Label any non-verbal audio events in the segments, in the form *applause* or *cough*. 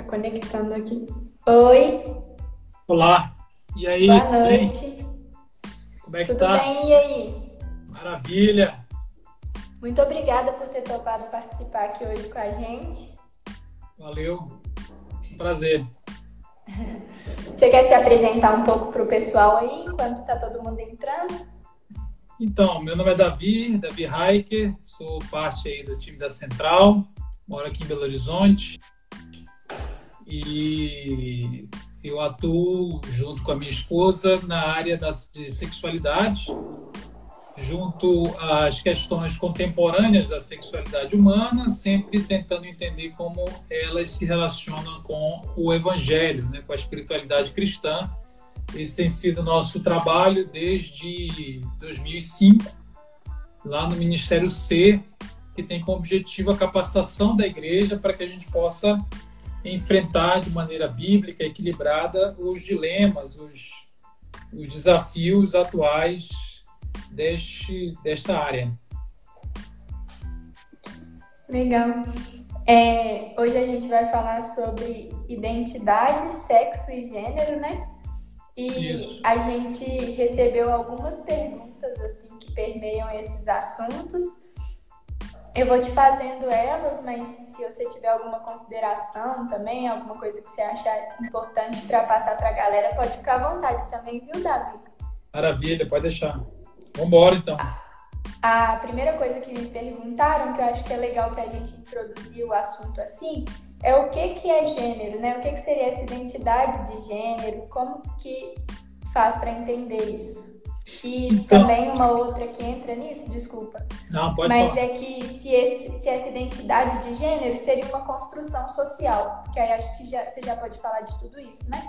Tá conectando aqui. Oi. Olá. E aí? Boa noite. Bem? Como é que Tudo tá? bem? E aí? Maravilha. Muito obrigada por ter topado participar aqui hoje com a gente. Valeu. Prazer. *laughs* Você quer se apresentar um pouco para o pessoal aí, enquanto está todo mundo entrando? Então, meu nome é Davi, Davi Heiker, sou parte aí do time da Central, moro aqui em Belo Horizonte e eu atuo junto com a minha esposa na área das, de sexualidade, junto às questões contemporâneas da sexualidade humana, sempre tentando entender como elas se relacionam com o Evangelho, né, com a espiritualidade cristã. Esse tem sido nosso trabalho desde 2005, lá no Ministério C, que tem como objetivo a capacitação da igreja para que a gente possa enfrentar de maneira bíblica, equilibrada, os dilemas, os, os desafios atuais deste, desta área. Legal. É, hoje a gente vai falar sobre identidade, sexo e gênero, né? E Isso. a gente recebeu algumas perguntas assim que permeiam esses assuntos. Eu vou te fazendo elas, mas se você tiver alguma consideração também, alguma coisa que você achar importante para passar para a galera, pode ficar à vontade também, viu, Davi? Maravilha, pode deixar. Vamos embora então. A primeira coisa que me perguntaram, que eu acho que é legal que a gente introduzir o assunto assim, é o que, que é gênero, né? O que, que seria essa identidade de gênero? Como que faz para entender isso? E Então- também uma outra que entra nisso, desculpa. Não, pode Mas falar. é que se, esse- se essa identidade de gênero seria uma construção social, que aí acho que já, você já pode falar de tudo isso, né?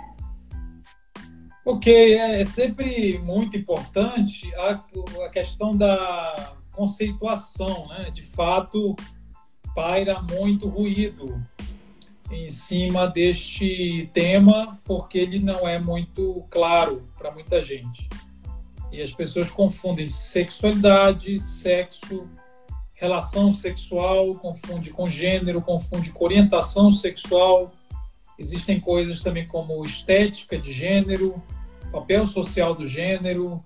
Ok, é, é sempre muito importante a, a questão da conceituação, né? De fato, paira muito ruído em cima deste tema, porque ele não é muito claro para muita gente. E as pessoas confundem sexualidade, sexo, relação sexual, confunde com gênero, confunde com orientação sexual. Existem coisas também como estética de gênero, papel social do gênero,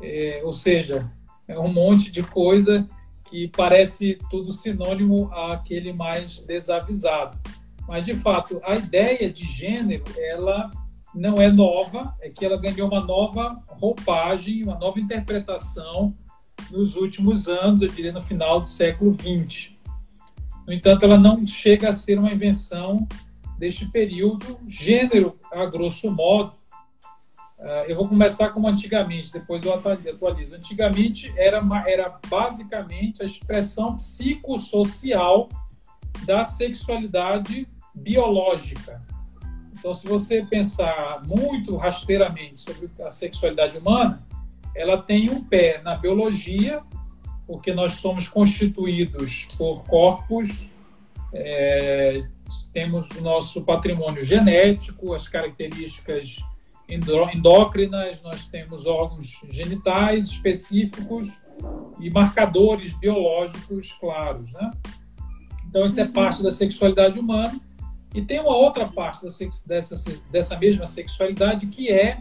é, ou seja, é um monte de coisa que parece tudo sinônimo àquele mais desavisado. Mas, de fato, a ideia de gênero, ela não é nova, é que ela ganhou uma nova roupagem, uma nova interpretação nos últimos anos, eu diria no final do século XX. No entanto, ela não chega a ser uma invenção deste período. Gênero, a grosso modo, ah, eu vou começar como antigamente, depois eu atualizo. Antigamente era, era basicamente a expressão psicossocial da sexualidade biológica. Então, se você pensar muito rasteiramente sobre a sexualidade humana, ela tem um pé na biologia, porque nós somos constituídos por corpos, é, temos o nosso patrimônio genético, as características endó- endócrinas, nós temos órgãos genitais específicos e marcadores biológicos claros, né? Então, isso é parte da sexualidade humana. E tem uma outra parte dessa, dessa mesma sexualidade que é,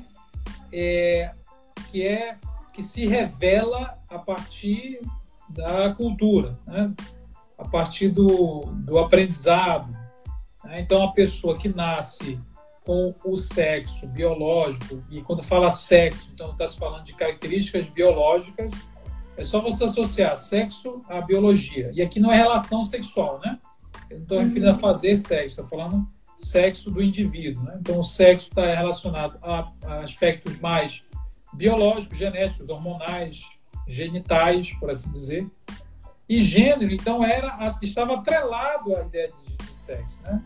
é, que é que se revela a partir da cultura, né? a partir do, do aprendizado. né? Então, a pessoa que nasce com o sexo biológico, e quando fala sexo, então está se falando de características biológicas, é só você associar sexo à biologia. E aqui não é relação sexual, né? Eu não estou referindo a fazer sexo, estou falando sexo do indivíduo. Né? Então, o sexo está relacionado a, a aspectos mais biológicos, genéticos, hormonais, genitais, por assim dizer. E gênero, então, era estava atrelado à ideia de, de sexo. Né?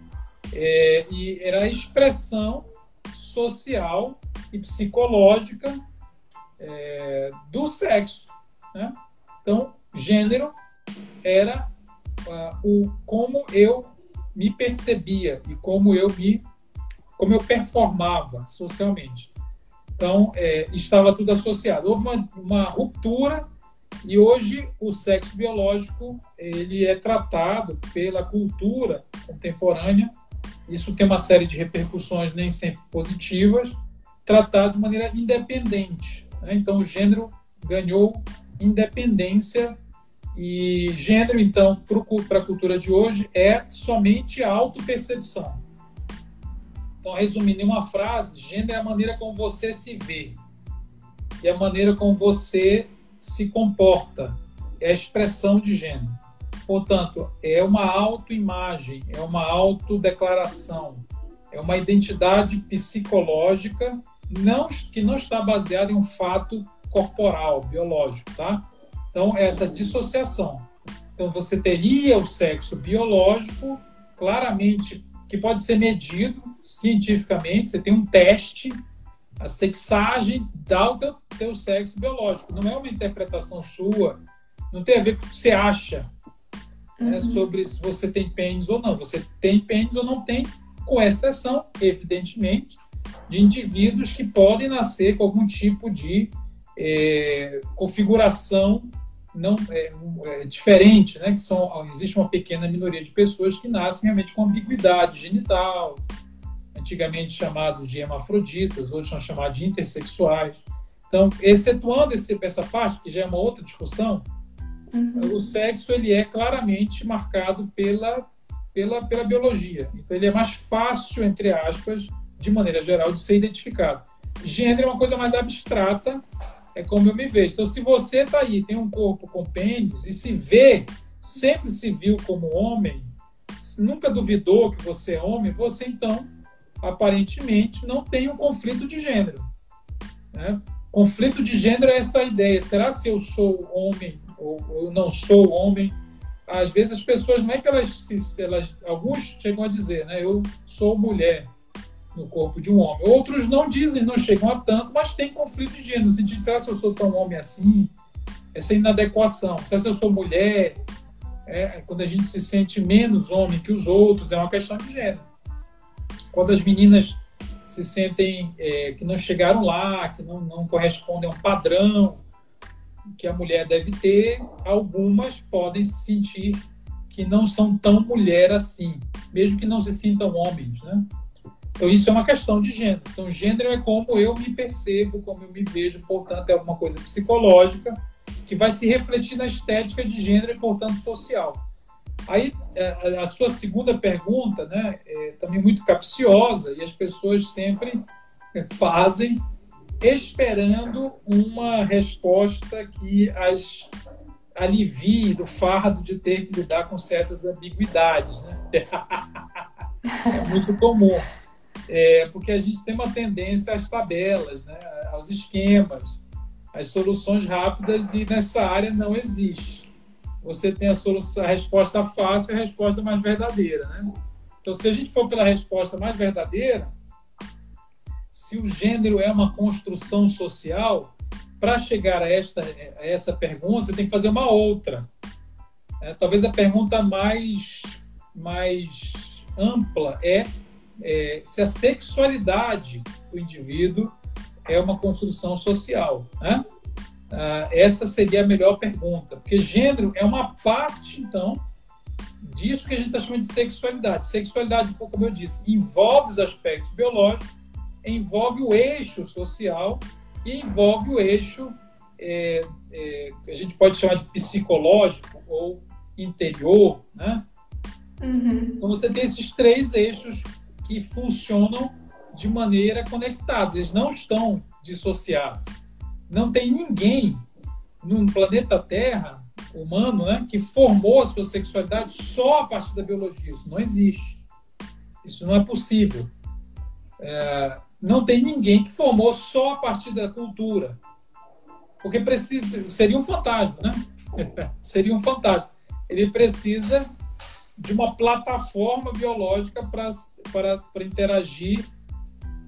É, e era a expressão social e psicológica é, do sexo. Né? Então, gênero era uh, o como eu me percebia e como eu me como eu performava socialmente. Então, é, estava tudo associado. Houve uma, uma ruptura e hoje o sexo biológico ele é tratado pela cultura contemporânea isso tem uma série de repercussões nem sempre positivas, tratar de maneira independente. Né? Então, o gênero ganhou independência e gênero, então, para a cultura de hoje, é somente a autopercepção. Então, resumindo em uma frase, gênero é a maneira como você se vê e a maneira como você se comporta. É a expressão de gênero. Portanto, é uma autoimagem, é uma autodeclaração, é uma identidade psicológica não, que não está baseada em um fato corporal, biológico, tá? Então, essa dissociação. Então, você teria o sexo biológico, claramente, que pode ser medido cientificamente, você tem um teste, a sexagem dá o teu, teu sexo biológico. Não é uma interpretação sua, não tem a ver com o que você acha né, uhum. né, sobre se você tem pênis ou não. Você tem pênis ou não tem, com exceção, evidentemente, de indivíduos que podem nascer com algum tipo de é, configuração não é, é, diferente, né? Que são existe uma pequena minoria de pessoas que nascem realmente com ambiguidade genital, antigamente chamados de hermafroditas, hoje são chamados de intersexuais. Então, excetuando esse, essa parte, que já é uma outra discussão, uhum. o sexo ele é claramente marcado pela, pela, pela biologia. Então, ele é mais fácil, entre aspas, de maneira geral, de ser identificado. Gênero é uma coisa mais abstrata, é como eu me vejo. Então, se você está aí, tem um corpo com pênis e se vê, sempre se viu como homem, nunca duvidou que você é homem, você então, aparentemente, não tem um conflito de gênero. Né? Conflito de gênero é essa ideia: será se eu sou homem ou eu não sou homem? Às vezes as pessoas, não é que elas, elas alguns chegam a dizer, né? Eu sou mulher no corpo de um homem. Outros não dizem, não chegam a tanto, mas tem conflito de gênero, sentido de, será se eu sou tão homem assim? Essa inadequação. Será se eu sou mulher? É, quando a gente se sente menos homem que os outros, é uma questão de gênero. Quando as meninas se sentem é, que não chegaram lá, que não, não correspondem a um padrão que a mulher deve ter, algumas podem se sentir que não são tão mulher assim, mesmo que não se sintam homens, né? Então, isso é uma questão de gênero. Então, gênero é como eu me percebo, como eu me vejo, portanto, é alguma coisa psicológica que vai se refletir na estética de gênero e, portanto, social. Aí, é, a sua segunda pergunta, né, é também muito capciosa e as pessoas sempre fazem esperando uma resposta que as alivie do fardo de ter que lidar com certas ambiguidades. Né? *laughs* é muito comum é, porque a gente tem uma tendência às tabelas, né, aos esquemas, às soluções rápidas e nessa área não existe. Você tem a, solução, a resposta fácil e a resposta mais verdadeira. Né? Então, se a gente for pela resposta mais verdadeira, se o gênero é uma construção social, para chegar a, esta, a essa pergunta, você tem que fazer uma outra. É, talvez a pergunta mais, mais ampla é é, se a sexualidade do indivíduo é uma construção social. Né? Ah, essa seria a melhor pergunta, porque gênero é uma parte, então, disso que a gente está chamando de sexualidade. Sexualidade, como eu disse, envolve os aspectos biológicos, envolve o eixo social e envolve o eixo é, é, que a gente pode chamar de psicológico ou interior, né? Uhum. Então você tem esses três eixos que funcionam de maneira conectados, eles não estão dissociados. Não tem ninguém no planeta Terra, humano, né, que formou a sua sexualidade só a partir da biologia. Isso não existe. Isso não é possível. É, não tem ninguém que formou só a partir da cultura. Porque precisa, seria um fantasma, né? *laughs* seria um fantasma. Ele precisa de uma plataforma biológica para interagir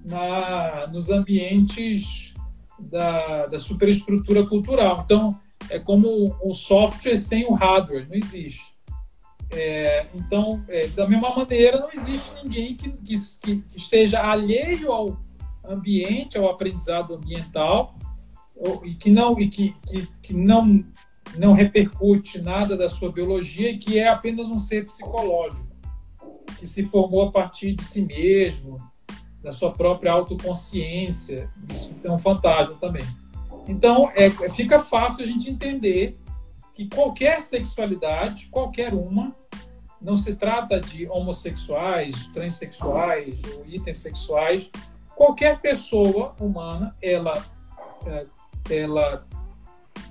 na, nos ambientes da, da superestrutura cultural. Então, é como o software sem o hardware, não existe. É, então, é, da mesma maneira, não existe ninguém que, que, que, esteja alheio ao ambiente, ao aprendizado ambiental, ou, e que não, e que, que, que não não repercute nada da sua biologia e que é apenas um ser psicológico, que se formou a partir de si mesmo, da sua própria autoconsciência. Isso é um fantasma também. Então, é, fica fácil a gente entender que qualquer sexualidade, qualquer uma, não se trata de homossexuais, transexuais ou intersexuais, qualquer pessoa humana, ela, é, ela,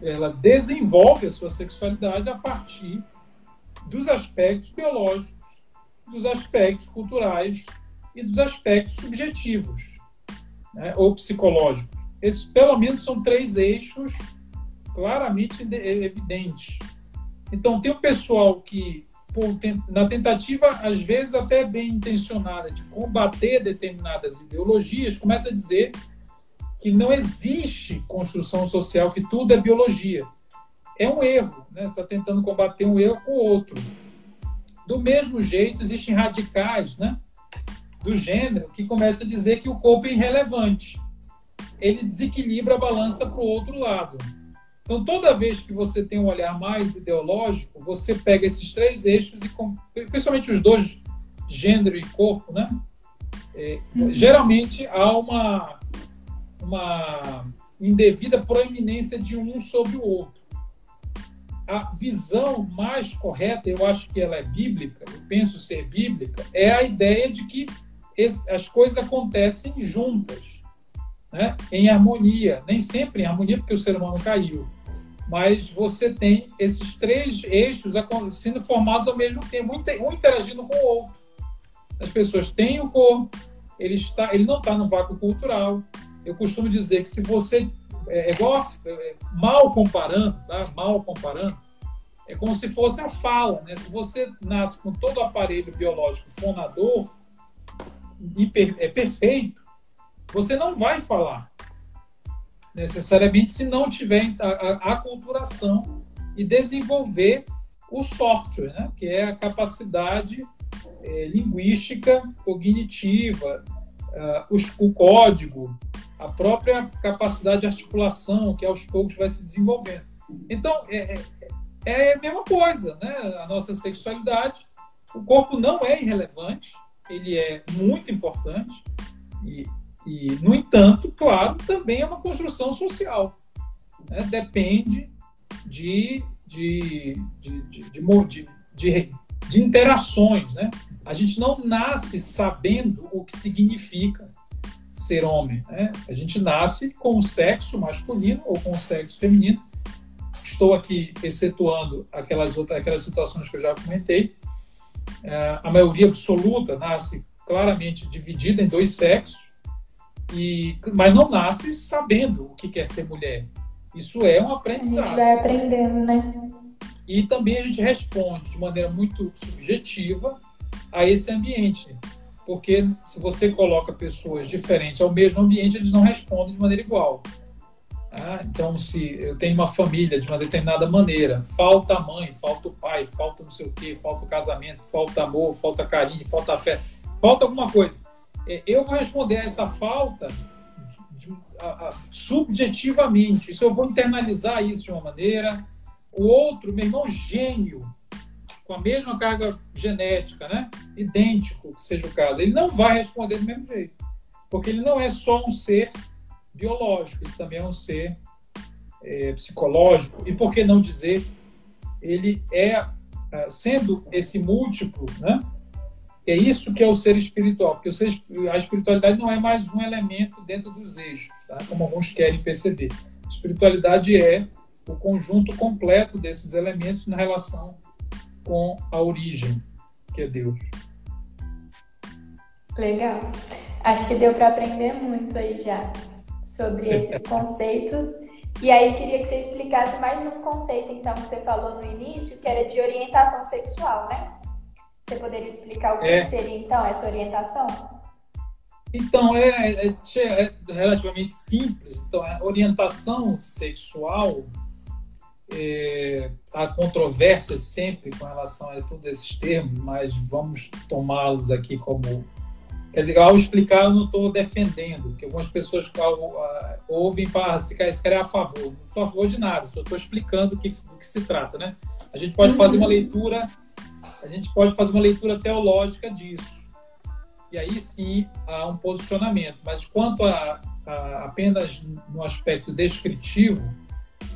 ela desenvolve a sua sexualidade a partir dos aspectos biológicos, dos aspectos culturais e dos aspectos subjetivos né, ou psicológicos. Esses, pelo menos, são três eixos claramente evidentes. Então, tem o pessoal que, na tentativa, às vezes até bem intencionada, de combater determinadas ideologias, começa a dizer que não existe construção social, que tudo é biologia. É um erro, né? Está tentando combater um erro com o outro. Do mesmo jeito, existem radicais, né? Do gênero que começam a dizer que o corpo é irrelevante. Ele desequilibra a balança para o outro lado. Então, toda vez que você tem um olhar mais ideológico, você pega esses três eixos e, principalmente os dois, gênero e corpo, né? É, uhum. Geralmente há uma, uma indevida proeminência de um sobre o outro. A visão mais correta, eu acho que ela é bíblica, eu penso ser bíblica, é a ideia de que as coisas acontecem juntas, né? em harmonia. Nem sempre em harmonia, porque o ser humano caiu mas você tem esses três eixos sendo formados ao mesmo tempo, um interagindo com o outro. As pessoas têm o corpo, ele, está, ele não está no vácuo cultural. Eu costumo dizer que se você. É, é igual. A, é, mal comparando, tá? Mal comparando, é como se fosse a fala, né? Se você nasce com todo o aparelho biológico fonador, é perfeito, você não vai falar necessariamente se não tiver a, aculturação e desenvolver o software, né? que é a capacidade é, linguística, cognitiva, uh, os, o código, a própria capacidade de articulação, que aos poucos vai se desenvolvendo. Então, é, é, é a mesma coisa, né? A nossa sexualidade, o corpo não é irrelevante, ele é muito importante e e, no entanto, claro, também é uma construção social. Né? Depende de, de, de, de, de, de interações. Né? A gente não nasce sabendo o que significa ser homem. Né? A gente nasce com o sexo masculino ou com o sexo feminino. Estou aqui excetuando aquelas outras aquelas situações que eu já comentei. É, a maioria absoluta nasce claramente dividida em dois sexos e, mas não nasce sabendo o que quer ser mulher. Isso é um aprendizado. A gente vai aprendendo, né? E também a gente responde de maneira muito subjetiva a esse ambiente. Porque se você coloca pessoas diferentes ao mesmo ambiente, eles não respondem de maneira igual. Ah, então, se eu tenho uma família de uma determinada maneira, falta a mãe, falta o pai, falta não sei o quê, falta o casamento, falta amor, falta carinho, falta fé, falta alguma coisa. É, eu vou responder a essa falta subjetivamente. Isso eu vou internalizar isso de uma maneira. O outro, meu irmão gênio, com a mesma carga genética, né? idêntico que seja o caso, ele não vai responder do mesmo jeito. Porque ele não é só um ser biológico, ele também é um ser é, psicológico. E por que não dizer, ele é, ah, sendo esse múltiplo, né? É isso que é o ser espiritual, porque ser, a espiritualidade não é mais um elemento dentro dos eixos, tá? como alguns querem perceber. A espiritualidade é o conjunto completo desses elementos na relação com a origem, que é Deus. Legal. Acho que deu para aprender muito aí já sobre *laughs* esses conceitos. E aí queria que você explicasse mais um conceito, então, que você falou no início, que era de orientação sexual, né? Você poderia explicar o que, é. seria, então, essa orientação? Então, é, é, é, relativamente simples. Então, a orientação sexual, é, há controvérsia sempre com relação a todos esses termos, mas vamos tomá-los aqui como. Quer dizer, ao explicar, eu não estou defendendo, porque algumas pessoas ouvem e falam, se quer, é a favor. Não sou a favor de nada, só estou explicando do que, do que se trata. Né? A gente pode fazer uma uhum. leitura a gente pode fazer uma leitura teológica disso. E aí sim há um posicionamento. Mas quanto a, a apenas no aspecto descritivo,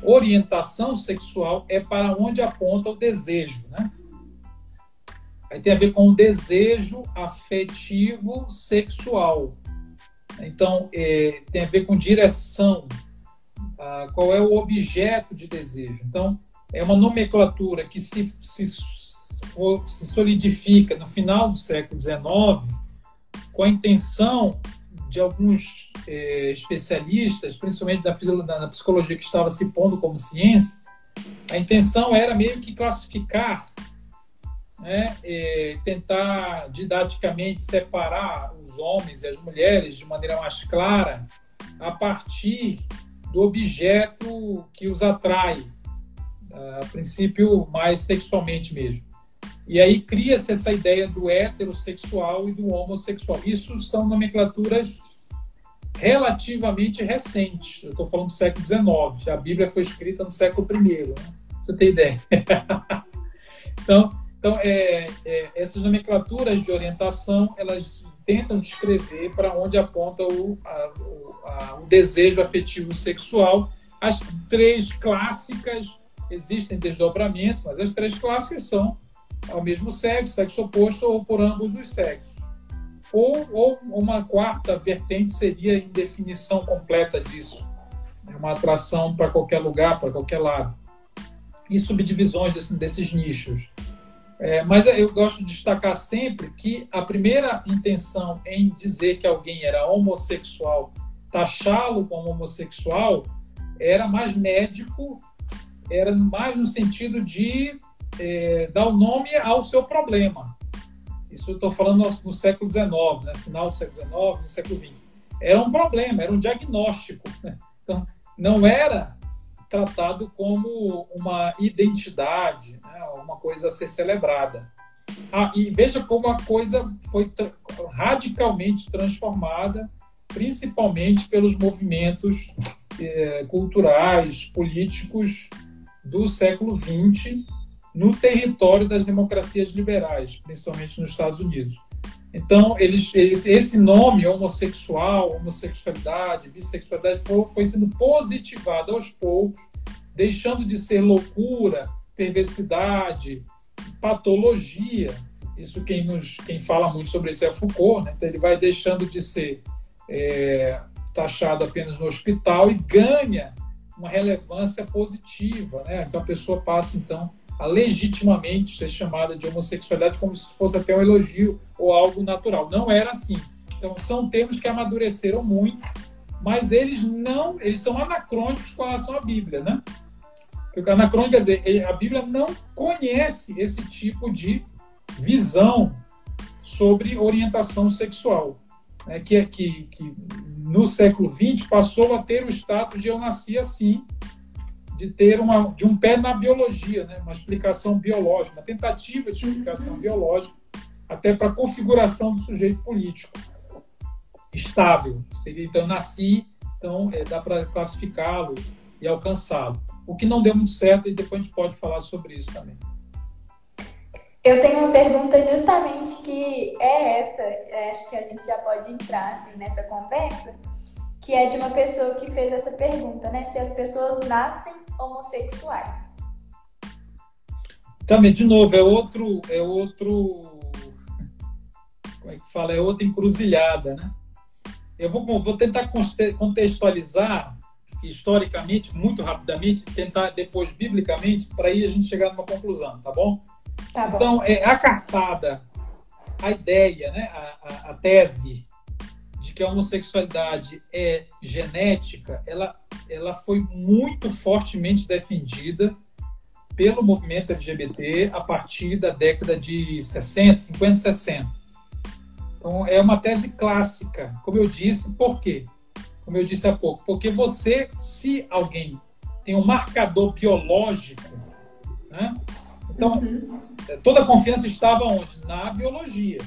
orientação sexual é para onde aponta o desejo, né? Aí tem a ver com o desejo afetivo sexual. Então, é, tem a ver com direção. Ah, qual é o objeto de desejo? Então, é uma nomenclatura que se, se, se solidifica no final do século XIX com a intenção de alguns é, especialistas, principalmente da, da psicologia que estava se pondo como ciência, a intenção era meio que classificar né, é, tentar didaticamente separar os homens e as mulheres de maneira mais clara a partir do objeto que os atrai, a princípio mais sexualmente mesmo. E aí cria-se essa ideia do heterossexual e do homossexual. Isso são nomenclaturas relativamente recentes. Eu estou falando do século XIX. A Bíblia foi escrita no século I. Né? Você tem ideia? *laughs* então, então, é, é, essas nomenclaturas de orientação, elas tentam descrever para onde aponta o, a, o, a, o, desejo afetivo sexual. As três clássicas existem desdobramentos, mas as três clássicas são ao mesmo sexo, sexo oposto ou por ambos os sexos. Ou, ou uma quarta vertente seria a indefinição completa disso, é uma atração para qualquer lugar, para qualquer lado. E subdivisões desse, desses nichos. É, mas eu gosto de destacar sempre que a primeira intenção em dizer que alguém era homossexual, taxá-lo como homossexual, era mais médico, era mais no sentido de é, dar o nome ao seu problema. Isso estou falando no, no, século XIX, né? final do século XIX, no século XX. Era um problema, era um diagnóstico. Né? Então, não era tratado como uma identidade, né, uma coisa a ser celebrada. Ah, e veja como a coisa foi tra radicalmente transformada, principalmente pelos movimentos eh, culturais, políticos do século XX no território das democracias liberais, principalmente nos Estados Unidos. Então, eles, eles, esse nome, homossexual, homossexualidade, bissexualidade, foi, foi sendo positivado aos poucos, deixando de ser loucura, perversidade, patologia. Isso quem, nos, quem fala muito sobre isso é Foucault, né? então ele vai deixando de ser é, taxado apenas no hospital e ganha uma relevância positiva. Né? Então a pessoa passa, então, a legitimamente ser chamada de homossexualidade como se fosse até um elogio ou algo natural. Não era assim. Então, são termos que amadureceram muito, mas eles não, eles são anacrônicos com relação à Bíblia, né? Porque anacrônico quer dizer, a Bíblia não conhece esse tipo de visão sobre orientação sexual, né? que, que, que no século XX passou a ter o status de eu nasci assim, de ter uma, de um pé na biologia, né? uma explicação biológica, uma tentativa de explicação uhum. biológica, até para a configuração do sujeito político estável. Seria, então, nasci, então é, dá para classificá-lo e alcançá-lo. O que não deu muito certo, e depois a gente pode falar sobre isso também. Eu tenho uma pergunta justamente que é essa, acho que a gente já pode entrar assim, nessa conversa, que é de uma pessoa que fez essa pergunta, né? Se as pessoas nascem homossexuais. Também, de novo, é outro, é outro, como é que fala? É outra encruzilhada, né? Eu vou, vou tentar contextualizar historicamente, muito rapidamente, tentar depois biblicamente, para aí a gente chegar numa conclusão, tá bom? Tá bom. Então, é, a cartada, a ideia, né, a, a, a tese que a homossexualidade é genética, ela, ela foi muito fortemente defendida pelo movimento LGBT a partir da década de 60, 50, 60. Então, é uma tese clássica, como eu disse, por quê? Como eu disse há pouco, porque você, se alguém tem um marcador biológico, né? Então, uhum. toda a confiança estava onde? Na biologia.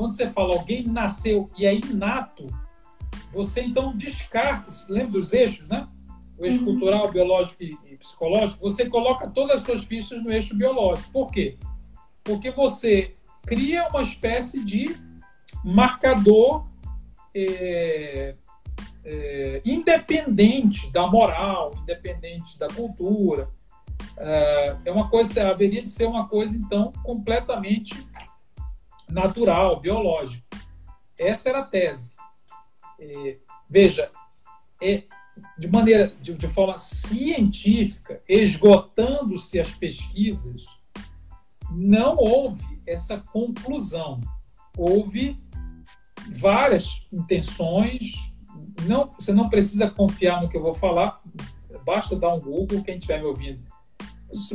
Quando você fala alguém nasceu e é inato, você então descarta, lembra dos eixos, né? O eixo uhum. cultural, biológico e, psicológico, você coloca todas as suas fichas no eixo biológico. Por quê? porque você cria uma espécie de marcador é, é, independente da moral, independente da cultura. É, é uma coisa, haveria de ser uma coisa, então, completamente natural, biológica. Essa era a tese. É, veja, é, de maneira, de, de forma científica, esgotando-se as pesquisas, não houve essa conclusão. Houve várias intenções. Não, você não precisa confiar no que eu vou falar. Basta dar um Google, quem estiver me ouvindo.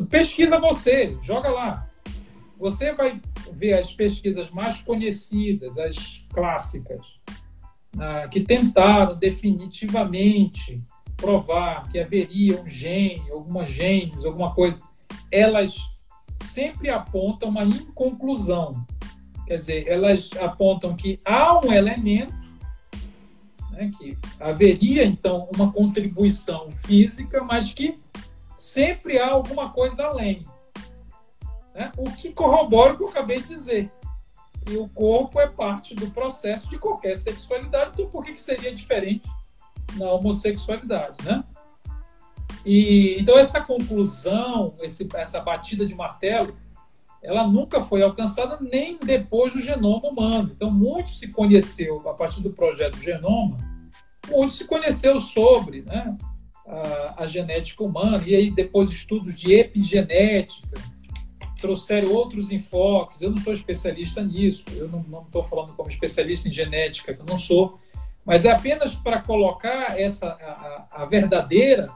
Pesquisa você, joga lá. Você vai ver as pesquisas mais conhecidas, as clássicas, né, que tentaram definitivamente provar que haveria um gene, algumas genes, alguma coisa. Elas sempre apontam uma inconclusão. Quer dizer, elas apontam que há um elemento, né, que haveria então uma contribuição física, mas que sempre há alguma coisa além. Né? O que corrobora o que eu acabei de dizer. E o corpo é parte do processo de qualquer sexualidade, então por que, que seria diferente na homossexualidade, né? E, então essa conclusão, esse, essa batida de martelo, ela nunca foi alcançada nem depois do genoma humano. Então, muito se conheceu, a partir do projeto Genoma, muito se conheceu sobre né, a, a genética humana, e aí depois estudos de epigenética, trouxeram outros enfoques. Eu não sou especialista nisso, eu não estou falando como especialista em genética, que eu não sou, mas é apenas para colocar essa a, a verdadeira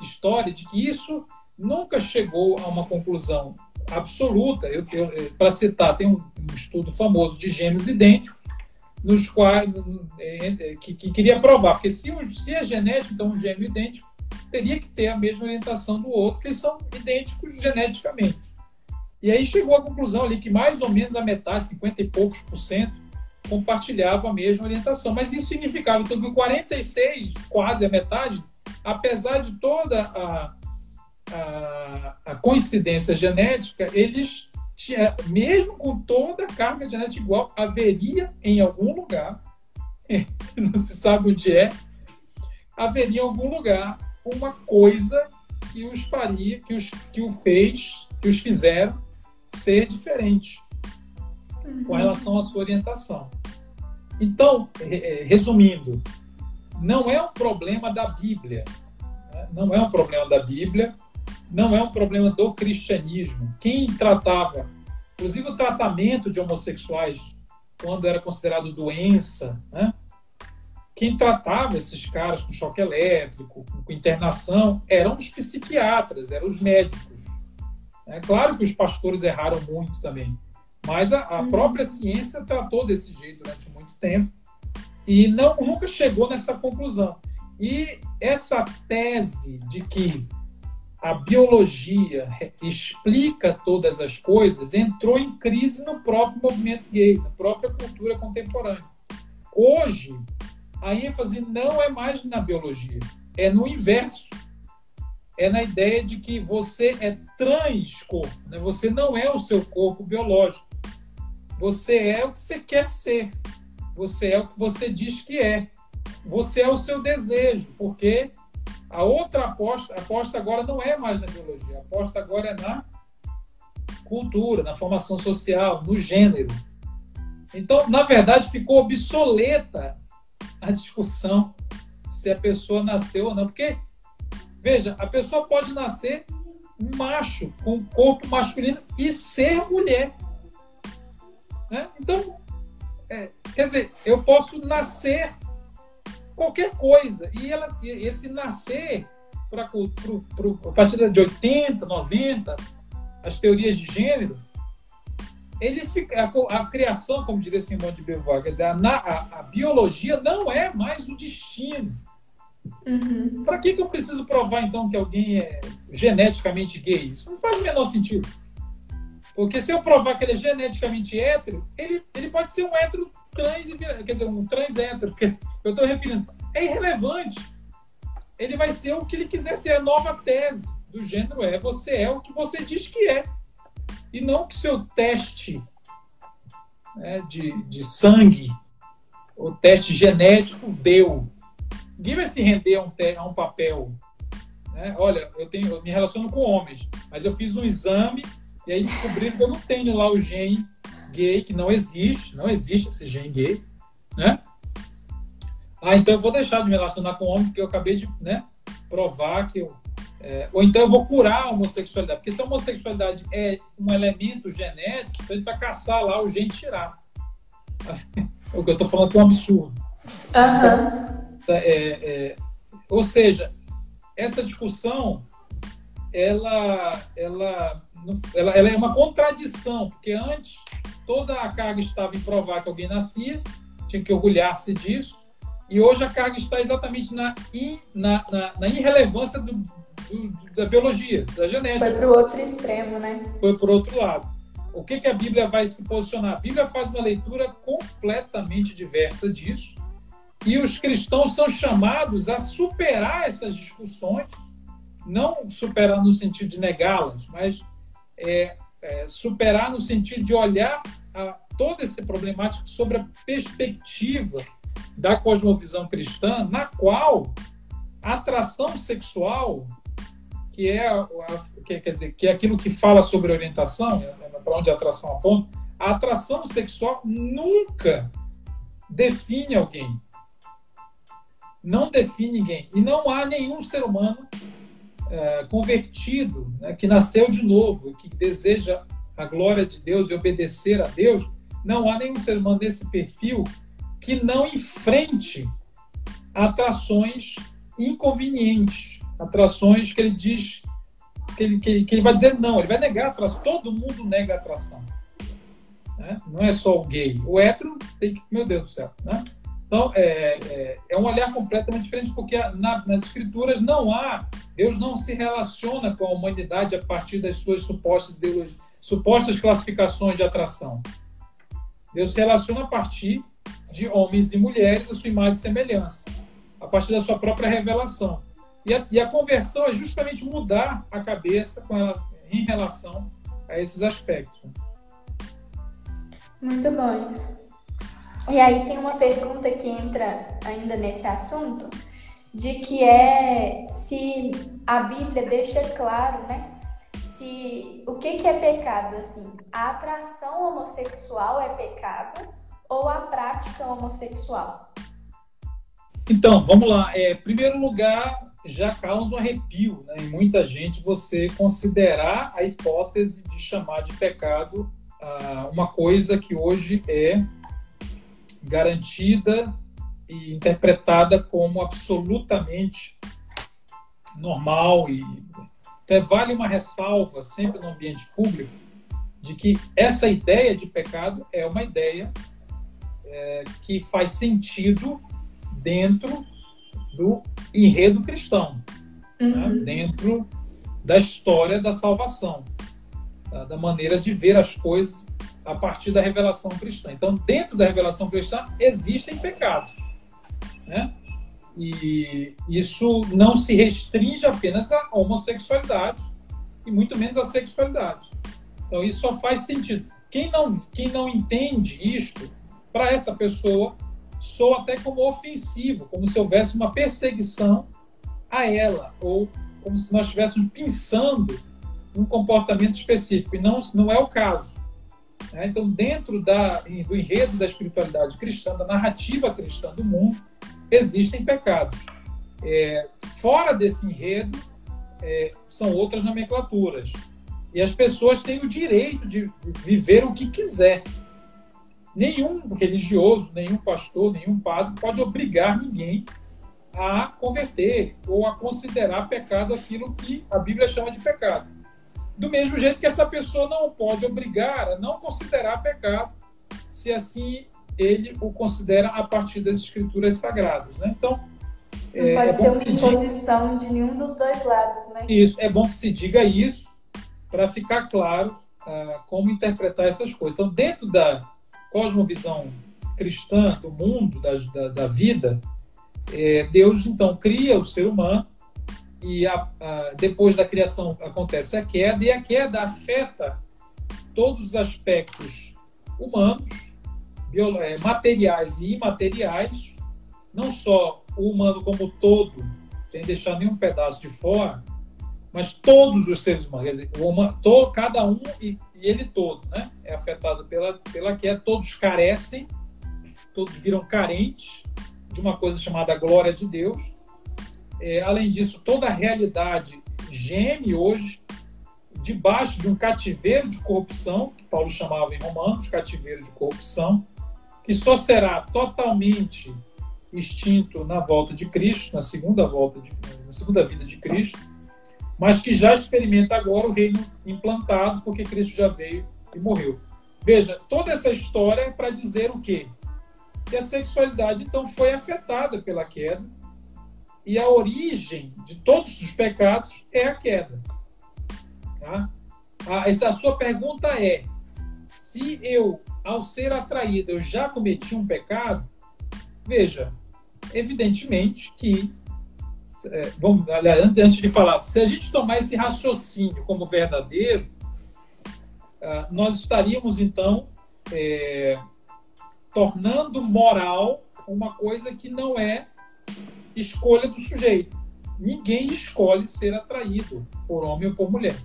história de que isso nunca chegou a uma conclusão absoluta. Eu, eu para citar, tem um, um, estudo famoso de gêmeos idênticos, nos quais é, é, que, que, queria provar, porque se, se é genético, então um gêmeo idêntico teria que ter a mesma orientação do outro, porque eles são idênticos geneticamente. E aí chegou à conclusão ali que mais ou menos a metade, 50 e poucos por cento, compartilhavam a mesma orientação. Mas isso significava então, que 46, quase a metade, apesar de toda a, a, a coincidência genética, eles, mesmo com toda a carga genética igual, haveria em algum lugar, *laughs* não se sabe onde é, haveria em algum lugar uma coisa que os faria, que os, que o fez, que os fizeram ser diferente uhum. com relação à sua orientação. Então, resumindo, não é um problema da Bíblia, né? não é um problema da Bíblia, não é um problema do cristianismo. Quem tratava, inclusive o tratamento de homossexuais, quando era considerado doença, né? quem tratava esses caras com choque elétrico, com internação, eram os psiquiatras, eram os médicos. É claro que os pastores erraram muito também, mas a, a uhum. própria ciência tratou desse jeito durante muito tempo e não, nunca chegou nessa conclusão. E essa tese de que a biologia explica todas as coisas, entrou em crise no próprio movimento gay, na própria cultura contemporânea. Hoje, a ênfase não é mais na biologia, é no inverso. É na ideia de que você é transcorpo, né? você não é o seu corpo biológico. Você é o que você quer ser. Você é o que você diz que é. Você é o seu desejo, porque a outra aposta, a aposta agora não é mais na biologia, a aposta agora é na cultura, na formação social, no gênero. Então, na verdade, ficou obsoleta a discussão se a pessoa nasceu ou não, porque veja, a pessoa pode nascer macho com corpo masculino e ser mulher. Né? Então, é, quer dizer, eu posso nascer qualquer coisa. E ela, esse nascer, pra, pro, pro, a partir de 80, 90, as teorias de gênero, ele fica, a, a criação, como diria Simone de Beauvoir, quer dizer, a, a, a biologia não é mais o destino. Uhum. Para que, que eu preciso provar, então, que alguém é geneticamente gay? Isso não faz o menor sentido. Porque se eu provar que ele é geneticamente hétero, ele, ele pode ser um hétero trans, quer dizer, um trans hétero, eu estou referindo, é irrelevante. Ele vai ser o que ele quiser ser. A nova tese do gênero é você é o que você diz que é. E não que seu teste né, de, de sangue, o teste genético deu. Ninguém vai se render a um, a um papel. Né? Olha, eu, tenho, eu me relaciono com homens, mas eu fiz um exame e aí descobriram que eu não tenho lá o gene gay, que não existe, não existe esse gene gay, né? Ah, então eu vou deixar de me relacionar com homem porque eu acabei de né, provar que eu. É, ou então eu vou curar a homossexualidade. Porque se a homossexualidade é um elemento genético, então a gente vai caçar lá o gene tirar. *laughs* o que eu estou falando é um absurdo. Uhum. É, é, ou seja, essa discussão ela, ela, ela, ela é uma contradição, porque antes toda a carga estava em provar que alguém nascia, tinha que orgulhar-se disso, e hoje a carga está exatamente na, in, na, na, na irrelevância do, do, da biologia, da genética. Foi para o outro extremo, né? Foi para o outro lado. O que, que a Bíblia vai se posicionar? A Bíblia faz uma leitura completamente diversa disso, e os cristãos são chamados a superar essas discussões, não superar no sentido de negá-las, mas é, é, superar no sentido de olhar a, todo esse problemático sobre a perspectiva da cosmovisão cristã, na qual a atração sexual, que é, a, que, quer dizer, que é aquilo que fala sobre orientação, né, para onde a atração aponta, a atração sexual nunca define alguém. Não define ninguém. E não há nenhum ser humano é, convertido, né, que nasceu de novo, que deseja a glória de Deus e obedecer a Deus, não há nenhum ser humano desse perfil que não enfrente atrações inconvenientes, atrações que ele diz que ele, que, que ele vai dizer não, ele vai negar atração. Todo mundo nega atração. Né? Não é só o gay. O hétero tem que, meu Deus do céu. Né? Então, é, é, é, um olhar completamente diferente, porque na, nas escrituras não há, Deus não se relaciona com a humanidade a partir das suas supostas, supostas classificações de atração. Deus se relaciona a partir de homens e mulheres, a sua imagem e semelhança, a partir da sua própria revelação. E a, e a conversão é justamente mudar a cabeça em relação a esses aspectos. Muito bom isso. E aí tem uma pergunta que entra ainda nesse assunto, de que é se a Bíblia deixa claro, né? Se o que, que é pecado, assim, a atração homossexual é pecado ou a prática homossexual? Então, vamos lá. É, primeiro lugar, já causa um arrepio né, em muita gente você considerar a hipótese de chamar de pecado ah, uma coisa que hoje é garantida e interpretada como absolutamente normal e até vale uma ressalva sempre no ambiente público de que essa ideia de pecado é uma ideia é, que faz sentido dentro do enredo cristão, né? uhum. né? dentro da história da salvação, tá? da maneira de ver as coisas a partir da revelação cristã. Então, dentro da revelação cristã existem pecados, né? E isso não se restringe apenas à homossexualidade e muito menos à sexualidade. Então, isso só faz sentido. Quem não, quem não entende isto para essa pessoa, soa até como ofensivo, como se houvesse uma perseguição a ela, ou como se nós estivéssemos pensando um comportamento específico, e não, não é o caso. Né? Então, dentro da, do enredo da espiritualidade cristã, da narrativa cristã do mundo, existem pecados. É, fora desse enredo, é, são outras nomenclaturas. E as pessoas têm o direito de viver o que quiser. Nenhum religioso, nenhum pastor, nenhum padre pode obrigar ninguém a converter ou a considerar pecado aquilo que a Bíblia chama de pecado. Do mesmo jeito que essa pessoa não pode obrigar a não considerar pecado, se assim ele o considera a partir das escrituras sagradas. Né? Então, não é, pode é ser uma imposição diga... de nenhum dos dois lados. Né? Isso, é bom que se diga isso para ficar claro uh, como interpretar essas coisas. Então, dentro da cosmovisão cristã do mundo, da, da, da vida, é, Deus então cria o ser humano e a, a, depois da criação acontece a queda e a queda afeta todos os aspectos humanos, é, materiais e imateriais, não só o humano como todo, sem deixar nenhum pedaço de fora, mas todos os seres humanos, quer dizer, uma, to, cada um e, e, ele todo, né, é afetado pela, pela queda, todos carecem, todos viram carentes de uma coisa chamada glória de Deus. É, além disso, toda a realidade geme hoje debaixo de um cativeiro de corrupção, que Paulo chamava em Romanos, cativeiro de corrupção, que só será totalmente extinto na volta de Cristo, na segunda volta de, na segunda vida de Cristo, mas que já experimenta agora o reino implantado, porque Cristo já veio e morreu. Veja, toda essa história é para dizer o quê? Que a sexualidade então foi afetada pela queda e a origem de todos os pecados é a queda. Tá? Essa a sua pergunta é: se eu, ao ser atraído, eu já cometi um pecado? Veja, evidentemente que, é, vamos, antes de falar, se a gente tomar esse raciocínio como verdadeiro, ah, nós estaríamos então é, tornando moral uma coisa que não é escolha do sujeito. Ninguém escolhe ser atraído por homem ou por mulher.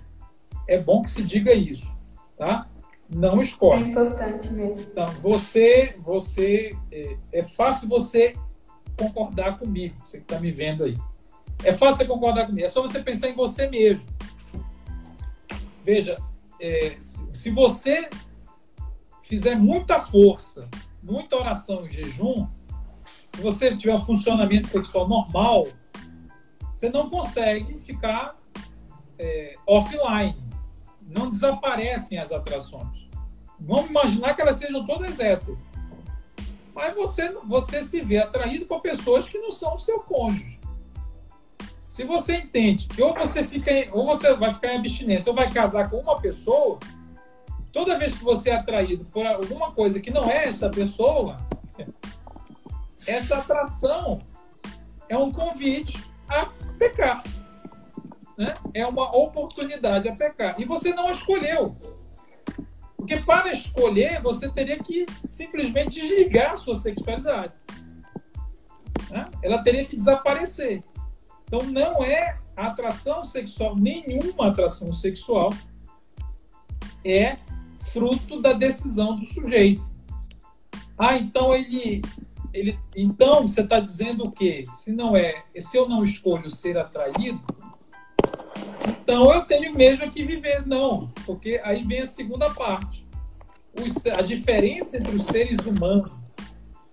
É bom que se diga isso, tá? Não escolhe. É importante mesmo. Então, você, você é, é fácil você concordar comigo, você que está me vendo aí. É fácil você concordar comigo, é só você pensar em você mesmo. Veja, é, se você fizer muita força, muita oração e jejum, se você tiver um funcionamento sexual normal, você não consegue ficar é, offline. Não desaparecem as atrações. Vamos imaginar que elas sejam todas héteras. Mas você, você se vê atraído por pessoas que não são o seu cônjuge. Se você entende que ou você fica ou você vai ficar em abstinência ou vai casar com uma pessoa, toda vez que você é atraído por alguma coisa que não é essa pessoa, essa atração é um convite a pecar. Né? É uma oportunidade a pecar. E você não escolheu. Porque para escolher, você teria que simplesmente desligar a sua sexualidade. Né? Ela teria que desaparecer. Então, não é atração sexual, nenhuma atração sexual é fruto da decisão do sujeito. Ah, então ele, ele então você está dizendo o quê? Se não é, se eu não escolho ser atraído, então eu tenho mesmo que viver. Não, porque aí vem a segunda parte. Os, a diferença entre os seres humanos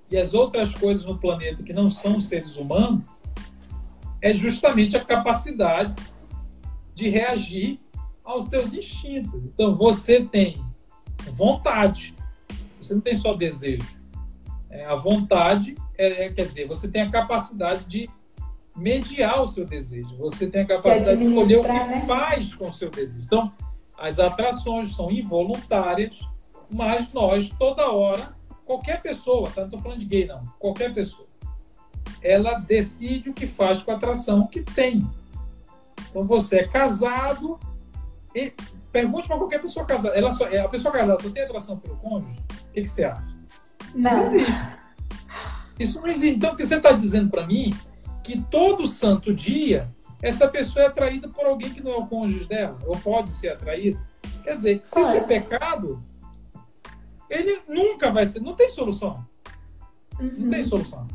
e as outras coisas no planeta que não são seres humanos é justamente a capacidade de reagir aos seus instintos. Então você tem vontade, você não tem só desejo. É, a vontade é, quer dizer, você tem a capacidade de mediar o seu desejo. Você tem a capacidade de escolher o que né? faz com o seu desejo. Então, as atrações são involuntárias, mas nós, toda hora, qualquer pessoa, tá? não estou falando de gay, não, qualquer pessoa, ela decide o que faz com a atração que tem. Então, você é casado e pergunte para qualquer pessoa casada. Ela só, a pessoa casada só tem atração pelo cônjuge? O que, que você acha? Não. não existe. Isso não existe. Então, o que você está dizendo para mim que todo santo dia essa pessoa é atraída por alguém que não é o cônjuge dela, ou pode ser atraída. Quer dizer, se isso é pecado, ele nunca vai ser. Não tem solução. Uhum. Não tem solução.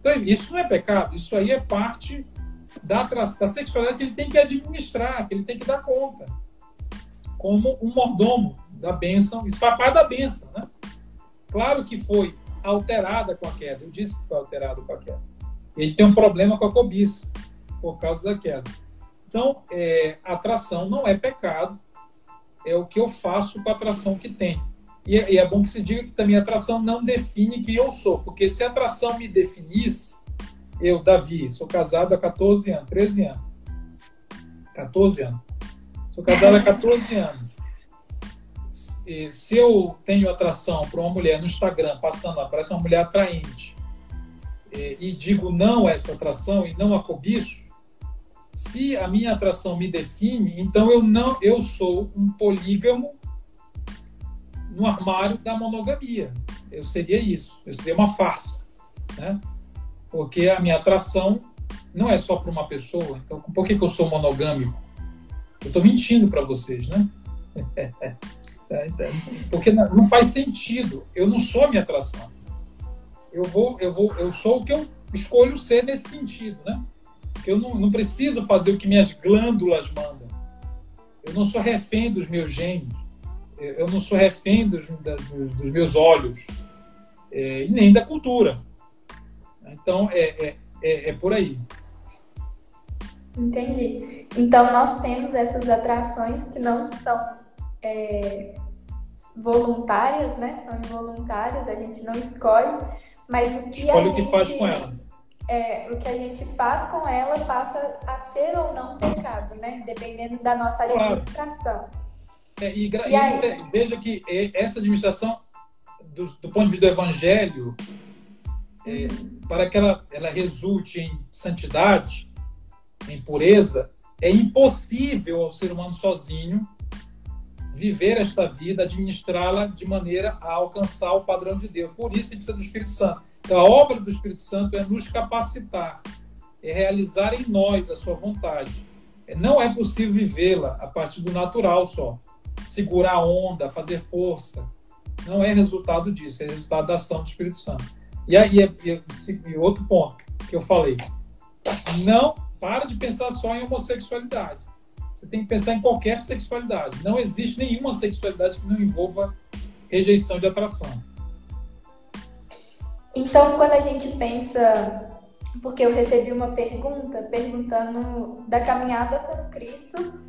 Então, isso não é pecado, isso aí é parte da, da sexualidade que ele tem que administrar, que ele tem que dar conta. Como um mordomo da bênção, parte da bênção, né? Claro que foi alterada com a queda, eu disse que foi alterado com a queda. A gente tem um problema com a cobiça por causa da queda. Então, é, atração não é pecado, é o que eu faço com a atração que tenho. E, e, é bom que se diga que também a atração não define quem eu sou, porque se a atração me definisse, eu, Davi, sou casado há 14 anos, 13 anos. 14 anos. Sou casado há 14 anos. Se eu tenho atração para uma mulher no Instagram, passando, aparece uma mulher atraente, e digo não a essa atração e não a cobiço, se a minha atração me define, então eu não eu sou um polígamo no armário da monogamia. Eu seria isso. Eu seria uma farsa, né? Porque a minha atração não é só para uma pessoa. Então, por que, que eu sou monogâmico? Eu estou mentindo para vocês, né? *laughs* Porque não faz sentido. Eu não sou a minha atração. Eu vou, eu vou, eu sou o que eu escolho ser nesse sentido, né? Eu não, não preciso fazer o que minhas glândulas mandam. Eu não sou refém dos meus genes. Eu não sou refém dos, dos, dos meus olhos. É, e nem da cultura. Então, é, é, é, é por aí. Entendi. Então, nós temos essas atrações que não são é, voluntárias, né? São involuntárias, a gente não escolhe, mas o que escolhe a o que gente, faz com ela. É, o que a gente faz com ela passa a ser ou não pecado, né? Dependendo da nossa administração. É, e, e, aí... veja que essa administração, do, do, ponto de vista do evangelho, é, uhum. para que ela, ela resulte em santidade, em pureza, é impossível ao ser humano sozinho viver esta vida, administrá-la de maneira a alcançar o padrão de Deus. Por isso a gente precisa do Espírito Santo. Então, a obra do Espírito Santo é nos capacitar, é realizar em nós a sua vontade. É, não é possível vivê-la a partir do natural só. Segurar a onda, fazer força. Não é resultado disso, é resultado da ação do Espírito Santo. E aí, e outro ponto que eu falei. Não para de pensar só em homossexualidade. Você tem que pensar em qualquer sexualidade. Não existe nenhuma sexualidade que não envolva rejeição de atração. Então, quando a gente pensa, porque eu recebi uma pergunta perguntando da caminhada com Cristo,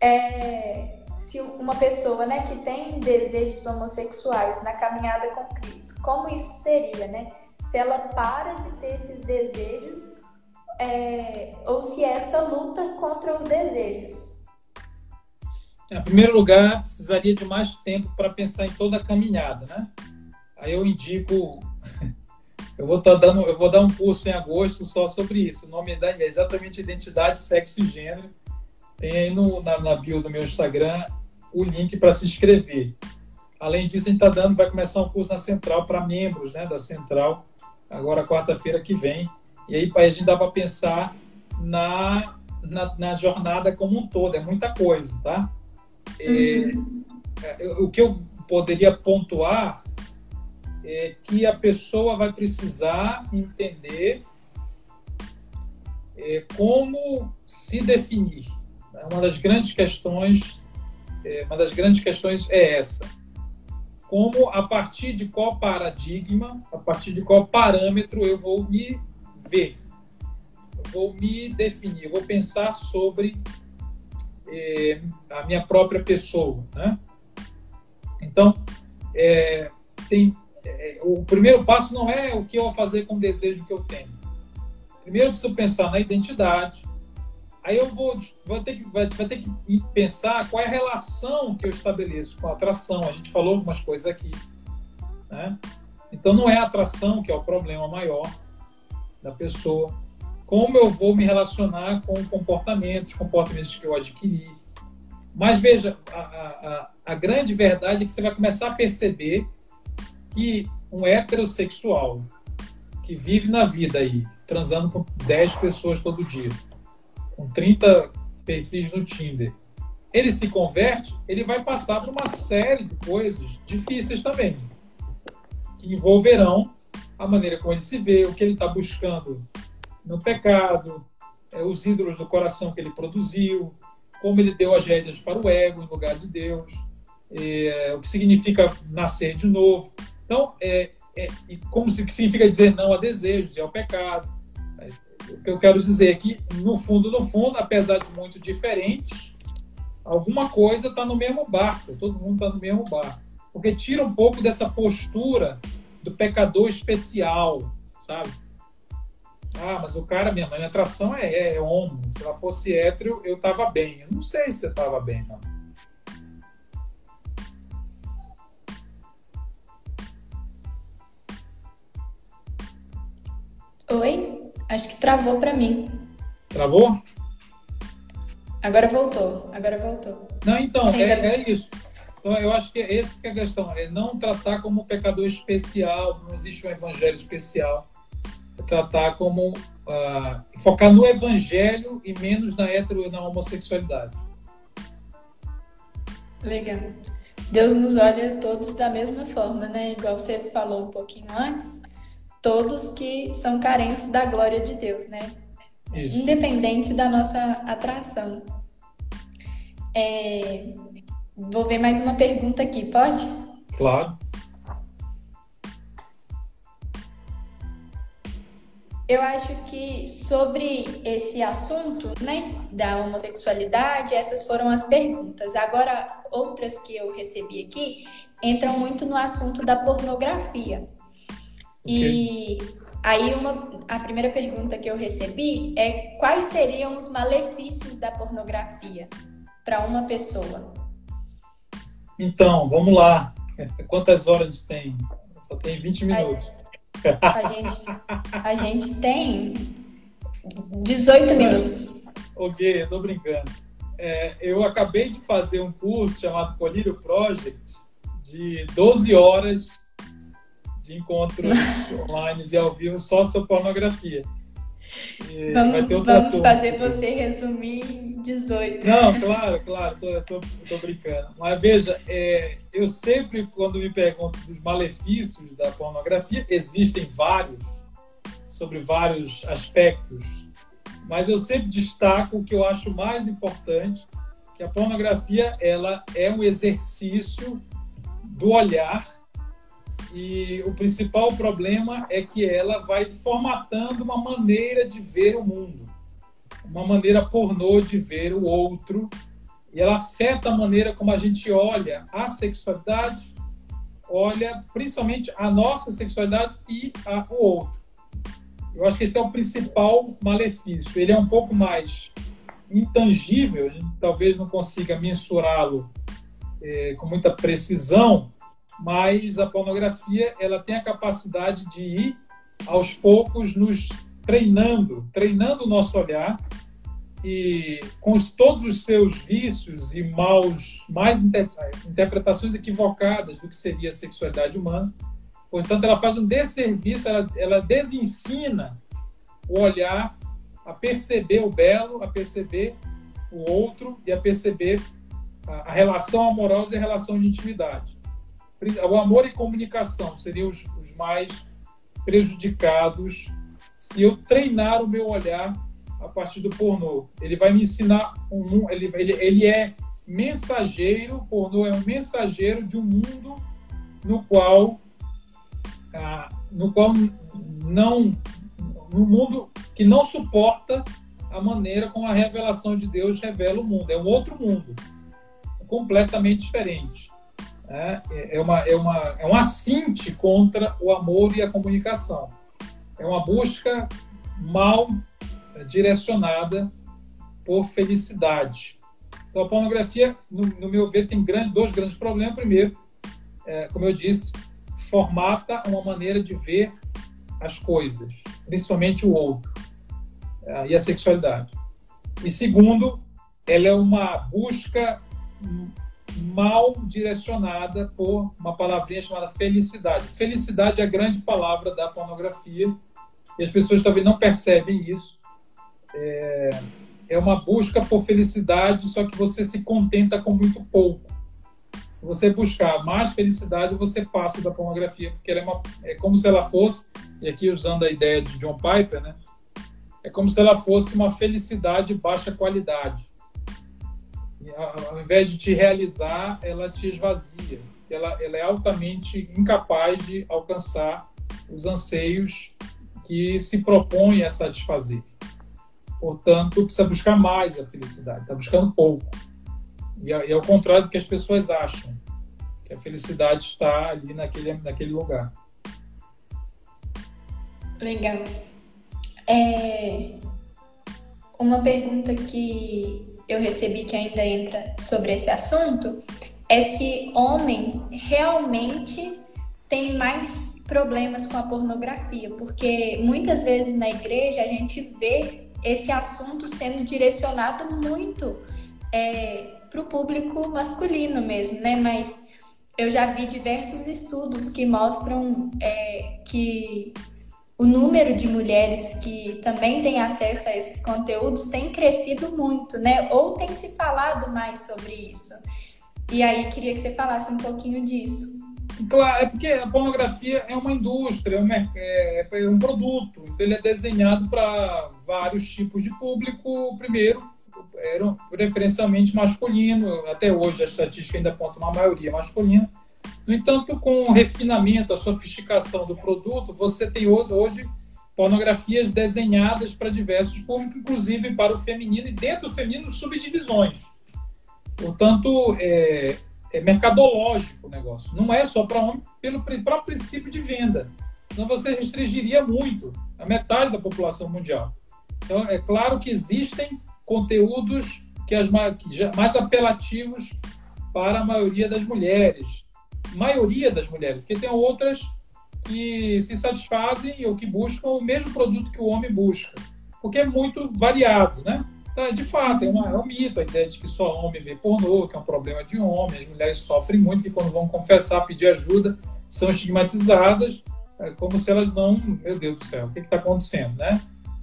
é, se uma pessoa, né, que tem desejos homossexuais na caminhada com Cristo, como isso seria, né? Se ela para de ter esses desejos é, ou se essa luta contra os desejos? Em primeiro lugar, precisaria de mais tempo para pensar em toda a caminhada, né? Aí eu indico, *laughs* eu vou estar tá dando, eu vou dar um curso em agosto só sobre isso. O nome é exatamente identidade, sexo e gênero. Tem aí no, na, na bio do meu Instagram o link para se inscrever. Além disso, a gente está dando, vai começar um curso na Central para membros, né, da Central, agora quarta-feira que vem. E aí a gente dá para pensar na, na, na, jornada como um todo, é muita coisa, tá? Uhum. É, o que eu poderia pontuar é que a pessoa vai precisar entender é, como se definir. Né? Uma das grandes questões, é, uma das grandes questões é essa: como a partir de qual paradigma, a partir de qual parâmetro eu vou me ver, vou me definir, vou pensar sobre eh, a minha própria pessoa, né? Então, é, tem, é, o primeiro passo não é o que eu vou fazer com o desejo que eu tenho. Primeiro eu preciso pensar na identidade. Aí eu vou, vou ter que, vai ter que pensar qual é a relação que eu estabeleço com a atração. A gente falou algumas coisas aqui. Né? Então não é a atração que é o problema maior da pessoa, como eu vou me relacionar com comportamentos, comportamentos que eu adquiri. Mas veja, a, a, a grande verdade é que você vai começar a perceber que um heterossexual que vive na vida aí, transando com 10 pessoas todo dia, com 30 perfis no Tinder, ele se converte, ele vai passar por uma série de coisas difíceis também, que envolverão a maneira como ele se vê, o que ele está buscando no pecado, é, os ídolos do coração que ele produziu, como ele deu as rédeas para o ego em lugar de Deus, é, o que significa nascer de novo. Então, é, é, como se, que significa dizer não a desejos e ao pecado. É, o que eu quero dizer é que, no fundo, no fundo, apesar de muito diferentes, alguma coisa está no mesmo barco, todo mundo está no mesmo barco. Porque tira um pouco dessa postura do pecador especial, sabe? Ah, mas o cara, minha, minha atração é, é, é homo. Se ela fosse hétero, eu tava bem. Eu não sei se você tava bem, não. Oi? Acho que travou para mim. Travou? Agora voltou. Agora voltou. Não, então, é, é isso. Então, eu acho que é essa que é a questão, é não tratar como pecador especial, não existe um evangelho especial. É tratar como uh, focar no evangelho e menos na hetero na homossexualidade. Legal. Deus nos olha todos da mesma forma, né? Igual você falou um pouquinho antes, todos que são carentes da glória de Deus, né? Isso. Independente da nossa atração. É... Vou ver mais uma pergunta aqui, pode? Claro. Eu acho que sobre esse assunto, né, da homossexualidade, essas foram as perguntas. Agora, outras que eu recebi aqui entram muito no assunto da pornografia. Okay. E aí uma, a primeira pergunta que eu recebi é quais seriam os malefícios da pornografia para uma pessoa? Então, vamos lá. *laughs* Quantas horas tem? Só tem 20 minutos. A gente, a gente tem 18 minutos. Ok, eu tô brincando. É, eu acabei de fazer um curso chamado Colírio Project de 12 horas de encontros *laughs* online e ao vivo só sobre pornografia. Vamos, vamos fazer você resumir em 18. Não, claro, claro, tô, tô, tô brincando. Mas veja, é, eu sempre, quando me pergunto dos malefícios da pornografia, existem vários, sobre vários aspectos, mas eu sempre destaco o que eu acho mais importante, que a pornografia ela é um exercício do olhar e o principal problema é que ela vai formatando uma maneira de ver o mundo, uma maneira pornô de ver o outro, e ela afeta a maneira como a gente olha a sexualidade, olha principalmente a nossa sexualidade e a, o outro. Eu acho que esse é o principal malefício. Ele é um pouco mais intangível, a gente talvez não consiga mensurá-lo é, com muita precisão, mas a pornografia ela tem a capacidade de ir aos poucos nos treinando, treinando o nosso olhar e com todos os seus vícios e maus, mais interpretações equivocadas do que seria a sexualidade humana. Portanto, ela faz um desserviço, ela, ela desensina o olhar a perceber o belo, a perceber o outro e a perceber a, a relação amorosa e a relação de intimidade o amor e comunicação seriam os, os mais prejudicados se eu treinar o meu olhar a partir do pornô. Ele vai me ensinar um ele, ele, ele é mensageiro, o pornô é um mensageiro de um mundo no qual ah, no qual não no mundo que não suporta a maneira como a revelação de Deus revela o mundo. É um outro mundo, completamente diferente. Né? É, uma, é, uma, é um assinte contra o amor e a comunicação. É uma busca mal direcionada por felicidade. Então, a pornografia, no, no meu ver, tem grande, dois grandes problemas. Primeiro, é, como eu disse, formata uma maneira de ver as coisas, principalmente o outro é, e a sexualidade. E segundo, ela é uma busca mal direcionada por uma palavrinha chamada felicidade. Felicidade é a grande palavra da pornografia e as pessoas talvez não percebem isso. É, é uma busca por felicidade, só que você se contenta com muito pouco. Se você buscar mais felicidade, você passa da pornografia, porque ela é, uma, é como se ela fosse, e aqui usando a ideia de John Piper, né? É como se ela fosse uma felicidade de baixa qualidade ao invés de te realizar, ela te esvazia. Ela, ela é altamente incapaz de alcançar os anseios que se propõe a satisfazer. Portanto, precisa buscar mais a felicidade, está buscando pouco. E é, é o contrário do que as pessoas acham, que a felicidade está ali naquele, naquele lugar. Legal. É... Uma pergunta que eu recebi que ainda entra sobre esse assunto é se homens realmente têm mais problemas com a pornografia, porque muitas vezes na igreja a gente vê esse assunto sendo direcionado muito é, para o público masculino mesmo, né? Mas eu já vi diversos estudos que mostram é, que o número de mulheres que também têm acesso a esses conteúdos tem crescido muito, né? Ou tem se falado mais sobre isso. E aí queria que você falasse um pouquinho disso. Claro, é porque a pornografia é uma indústria, é, é um produto, então ele é desenhado para vários tipos de público. Primeiro, era preferencialmente masculino, até hoje a estatística ainda aponta uma maioria masculina. No entanto, com o refinamento, a sofisticação do produto, você tem hoje pornografias desenhadas para diversos públicos, inclusive para o feminino, e dentro do feminino, subdivisões. Portanto, é, é mercadológico o negócio. Não é só para homem, pelo próprio princípio de venda. Senão você restringiria muito a metade da população mundial. Então, é claro que existem conteúdos que as mais apelativos para a maioria das mulheres. Maioria das mulheres, porque tem outras que se satisfazem ou que buscam o mesmo produto que o homem busca. Porque é muito variado, né? Então, de fato, é, uma, é um mito a ideia de que só homem vê pornô, que é um problema de homem. As mulheres sofrem muito, que quando vão confessar, pedir ajuda, são estigmatizadas, é, como se elas não. Meu Deus do céu, o que está acontecendo, né?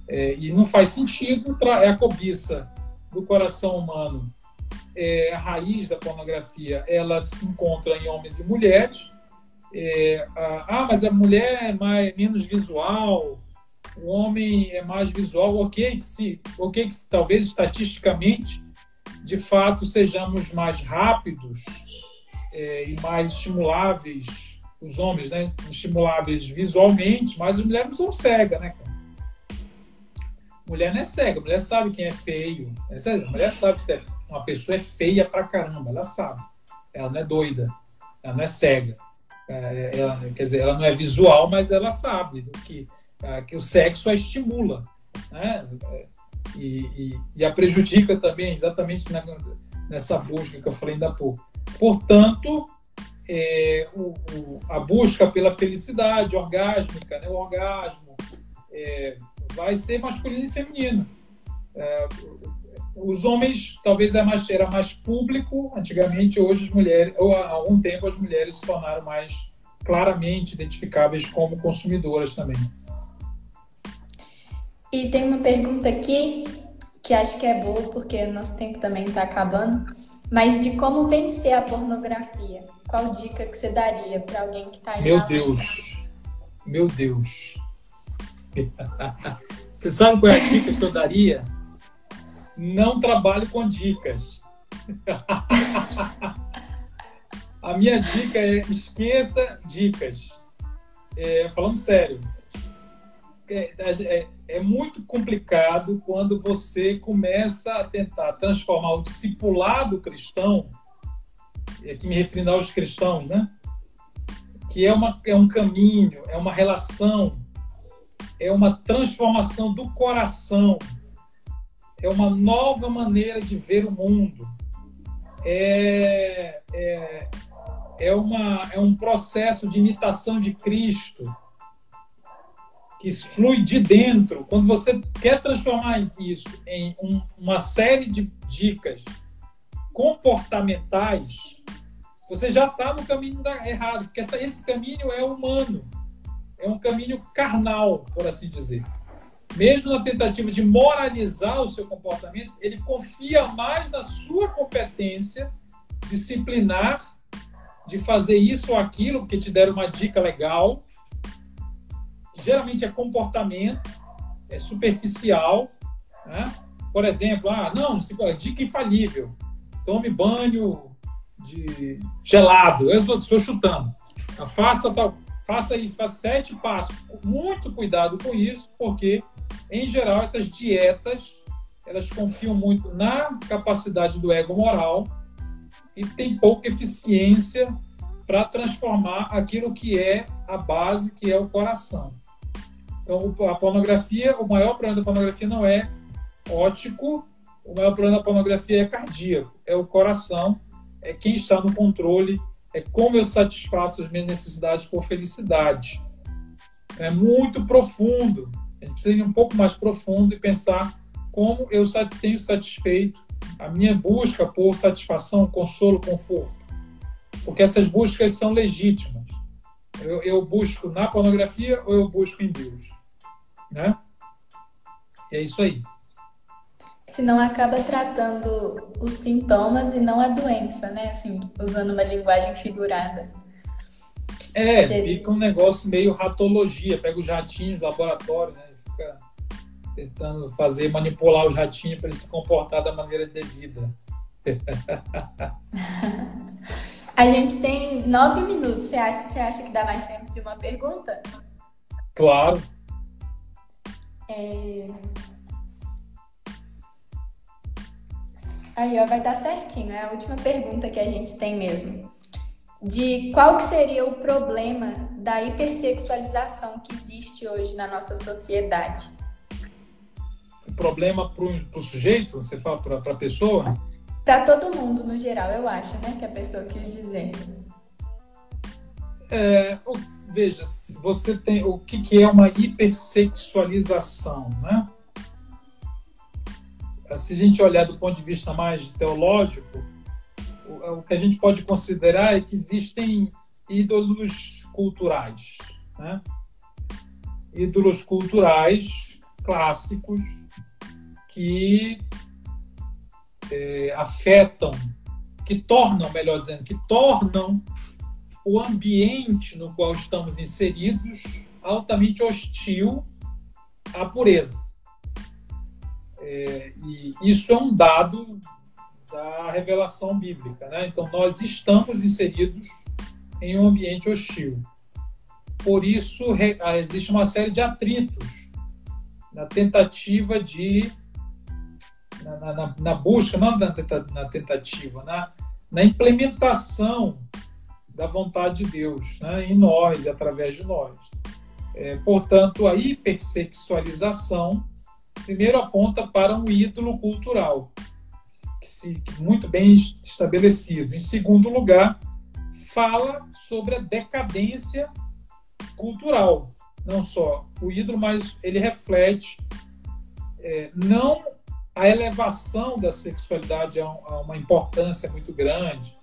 É, e não faz sentido, é a cobiça do coração humano, é a raiz da pornografia, ela se encontra em homens e mulheres. É, ah, mas a mulher é mais, menos visual, o homem é mais visual, ok, que se, ok que se, talvez estatisticamente, de fato, sejamos mais rápidos é, e mais estimuláveis, os homens, né, estimuláveis visualmente, mas as mulheres não são cegas, né? Mulher não é cega, mulher sabe quem é feio. A mulher sabe se é, uma pessoa é feia pra caramba, ela sabe. Ela não é doida, ela não é cega. É, ela, quer dizer, ela não é visual, mas ela sabe que ah, que o sexo a estimula, né? E, e, e a prejudica também, exatamente na, nessa busca que eu falei ainda há pouco. Portanto, é, o, o, a busca pela felicidade orgásmica, né? o orgasmo, é, vai ser masculino e feminino. É, os homens talvez era é mais, era mais público antigamente, hoje as mulheres, ou há algum tempo as mulheres se tornaram mais claramente identificáveis como consumidoras também. E tem uma pergunta aqui que acho que é boa, porque nosso tempo também está acabando, mas de como vencer a pornografia. Qual dica que você daria para alguém que está aí? Meu Deus, meu Deus. *laughs* você sabe qual é a dica que eu daria? Não trabalhe com dicas. *laughs* a minha dica é esqueça dicas. É, falando sério, é, é, é, muito complicado quando você começa a tentar transformar o discipulado cristão, e aqui me referindo aos cristãos, né? Que é, uma, é um caminho, é uma relação, é uma transformação do coração, é uma nova maneira de ver o mundo, é, é, é, uma, é um processo de imitação de Cristo que flui de dentro, quando você quer transformar isso em um, uma série de dicas comportamentais, você já está no caminho errado, porque essa, esse caminho é humano, é um caminho carnal, por assim dizer. Mesmo na tentativa de moralizar o seu comportamento, ele confia mais na sua competência disciplinar, de fazer isso ou aquilo, porque te deram uma dica legal, geralmente é comportamento, é superficial. Né? Por exemplo, ah, não, dica infalível. Tome banho de gelado. Eu estou chutando. Faça, faça isso, faça sete passos. Muito cuidado com isso, porque, em geral, essas dietas elas confiam muito na capacidade do ego moral e tem pouca eficiência para transformar aquilo que é a base, que é o coração. Então, a pornografia, o maior problema da pornografia não é ótico, o maior problema da pornografia é cardíaco, é o coração, é quem está no controle, é como eu satisfaço as minhas necessidades por felicidade. É muito profundo. A gente precisa ir um pouco mais profundo e pensar como eu tenho satisfeito a minha busca por satisfação, consolo, conforto. Porque essas buscas são legítimas. Eu, eu busco na pornografia ou eu busco em Deus? Né? E é isso aí. Senão acaba tratando os sintomas e não a doença, né? Assim, usando uma linguagem figurada. É, Seria... fica um negócio meio ratologia. Pega os ratinhos do laboratório, né? Tentando fazer, manipular os ratinhos para eles se comportar da maneira devida. *laughs* A gente tem nove minutos. Você acha, você acha que dá mais tempo de uma pergunta? Claro. É... Aí, ó, vai dar certinho. É a última pergunta que a gente tem mesmo. De qual que seria o problema da hipersexualização que existe hoje na nossa sociedade? Problema para o sujeito, você fala para a pessoa? Para todo mundo, no geral, eu acho, né? Que a pessoa quis dizer. É, veja, você tem o que, que é uma hipersexualização, né? Se a gente olhar do ponto de vista mais teológico, o, o que a gente pode considerar é que existem ídolos culturais, né? Ídolos culturais clássicos que é, afetam, que tornam, melhor dizendo, que tornam o ambiente no qual estamos inseridos altamente hostil à pureza. É, e isso é um dado da revelação bíblica. Né? Então, nós estamos inseridos em um ambiente hostil. Por isso, existe uma série de atritos na tentativa de na, na, na busca, não na, na tentativa, na, na implementação da vontade de Deus né, em nós, através de nós. É, portanto, a hipersexualização, primeiro, aponta para um ídolo cultural, que se, muito bem estabelecido. Em segundo lugar, fala sobre a decadência cultural. Não só o ídolo, mas ele reflete é, não a elevação da sexualidade a, uma importância muito grande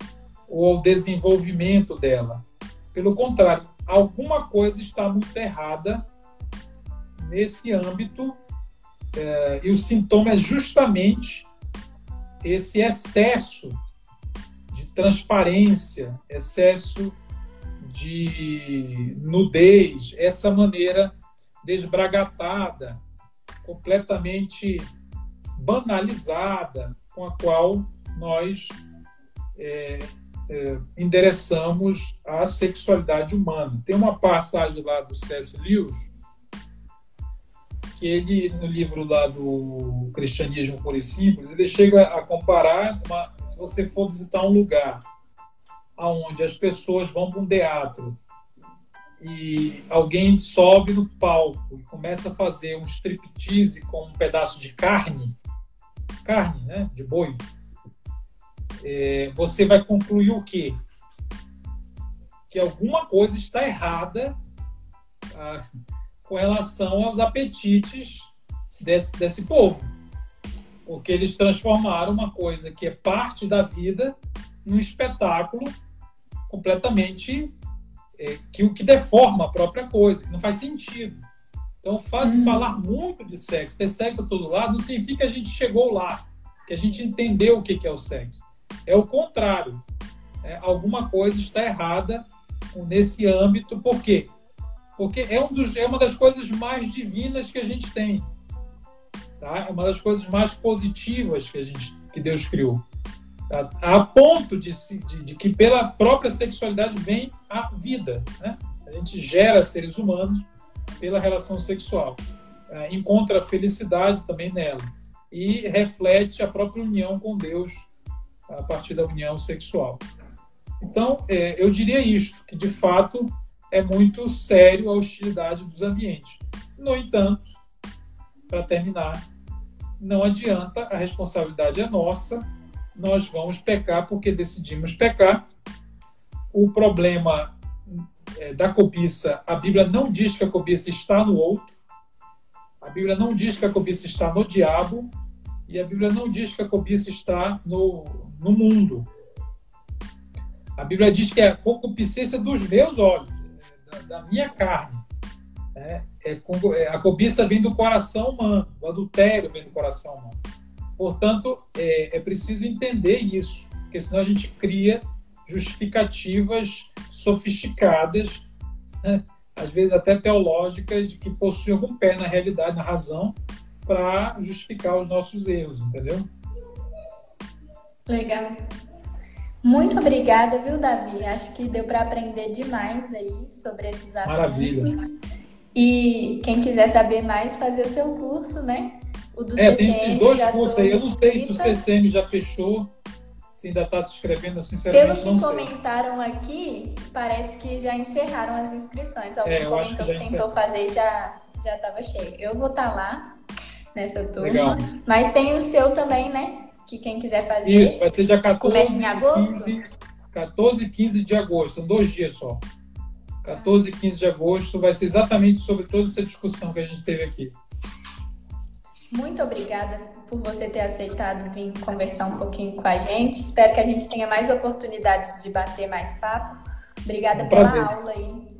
ou ao desenvolvimento dela. Pelo contrário, alguma coisa está muito errada nesse âmbito é, e o sintoma é justamente esse excesso de transparência, excesso de nudez, essa maneira desbragatada, completamente banalizada com a qual nós é, é, endereçamos a sexualidade humana. Tem uma passagem lá do C.S. Lewis que ele, no livro lá do Cristianismo Puro e Simples, ele chega a comparar, uma, se você for visitar um lugar onde as pessoas vão para um teatro e alguém sobe no palco e começa a fazer um striptease com um pedaço de carne, carne, né, de boi, é, você vai concluir o quê? Que alguma coisa está errada ah, com relação aos apetites desse, desse povo. Porque eles transformaram uma coisa que é parte da vida num espetáculo completamente é, que o que deforma a própria coisa, que não faz sentido. Então, o fato uhum. de falar muito de sexo, ter sexo para todo lado, não significa que a gente chegou lá, que a gente entendeu o que é o sexo. É o contrário. É, alguma coisa está errada nesse âmbito, por quê? Porque é, um dos, é uma das coisas mais divinas que a gente tem. Tá? É uma das coisas mais positivas que, a gente, que Deus criou. Tá? A ponto de, de, de que pela própria sexualidade vem a vida. Né? A gente gera seres humanos pela relação sexual. É, encontra felicidade também nela e reflete a própria união com Deus a partir da união sexual. Então, é, eu diria isto, que de fato é muito sério a hostilidade dos ambientes. No entanto, para terminar, não adianta, a responsabilidade é nossa, nós vamos pecar porque decidimos pecar. O problema é, da cobiça, a Bíblia não diz que a cobiça está no outro, a Bíblia não diz que a cobiça está no diabo, E a Bíblia não diz que a cobiça está no, no mundo. A Bíblia diz que é a concupiscência dos meus olhos, da, da minha carne. É, é, é, a cobiça vem do coração humano, o adultério vem do coração humano. Portanto, é, é preciso entender isso, porque senão a gente cria justificativas sofisticadas, né? às vezes até teológicas, que possuem algum pé na realidade, na razão, para justificar os nossos erros, entendeu? Legal. Muito obrigada, viu, Davi? Acho que deu para aprender demais aí sobre esses assuntos. Maravilha. E quem quiser saber mais, fazer o seu curso, né? O do é, CCM, tem esses dois cursos aí. Eu não sei se o CCM já fechou, se ainda está se inscrevendo, sinceramente Pelo que comentaram aqui, parece que já encerraram as inscrições. Alguém é, comentou que, que tentou fazer já já estava cheio. Eu vou estar tá lá nessa turma. Legal. Mas tem o seu também, né? Que quem quiser fazer. Isso, vai ser dia 14. Começa em agosto? 15, 14 e 15 de agosto, são dois dias só. 14 e 15 de agosto vai ser exatamente sobre toda essa discussão que a gente teve aqui. Muito obrigada por você ter aceitado vir conversar um pouquinho com a gente. Espero que a gente tenha mais oportunidades de bater mais papo. Obrigada um pela aula aí.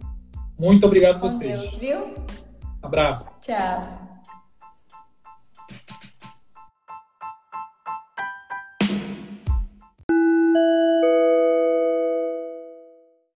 Muito obrigado a vocês. Deus, viu? Abraço. Tchau.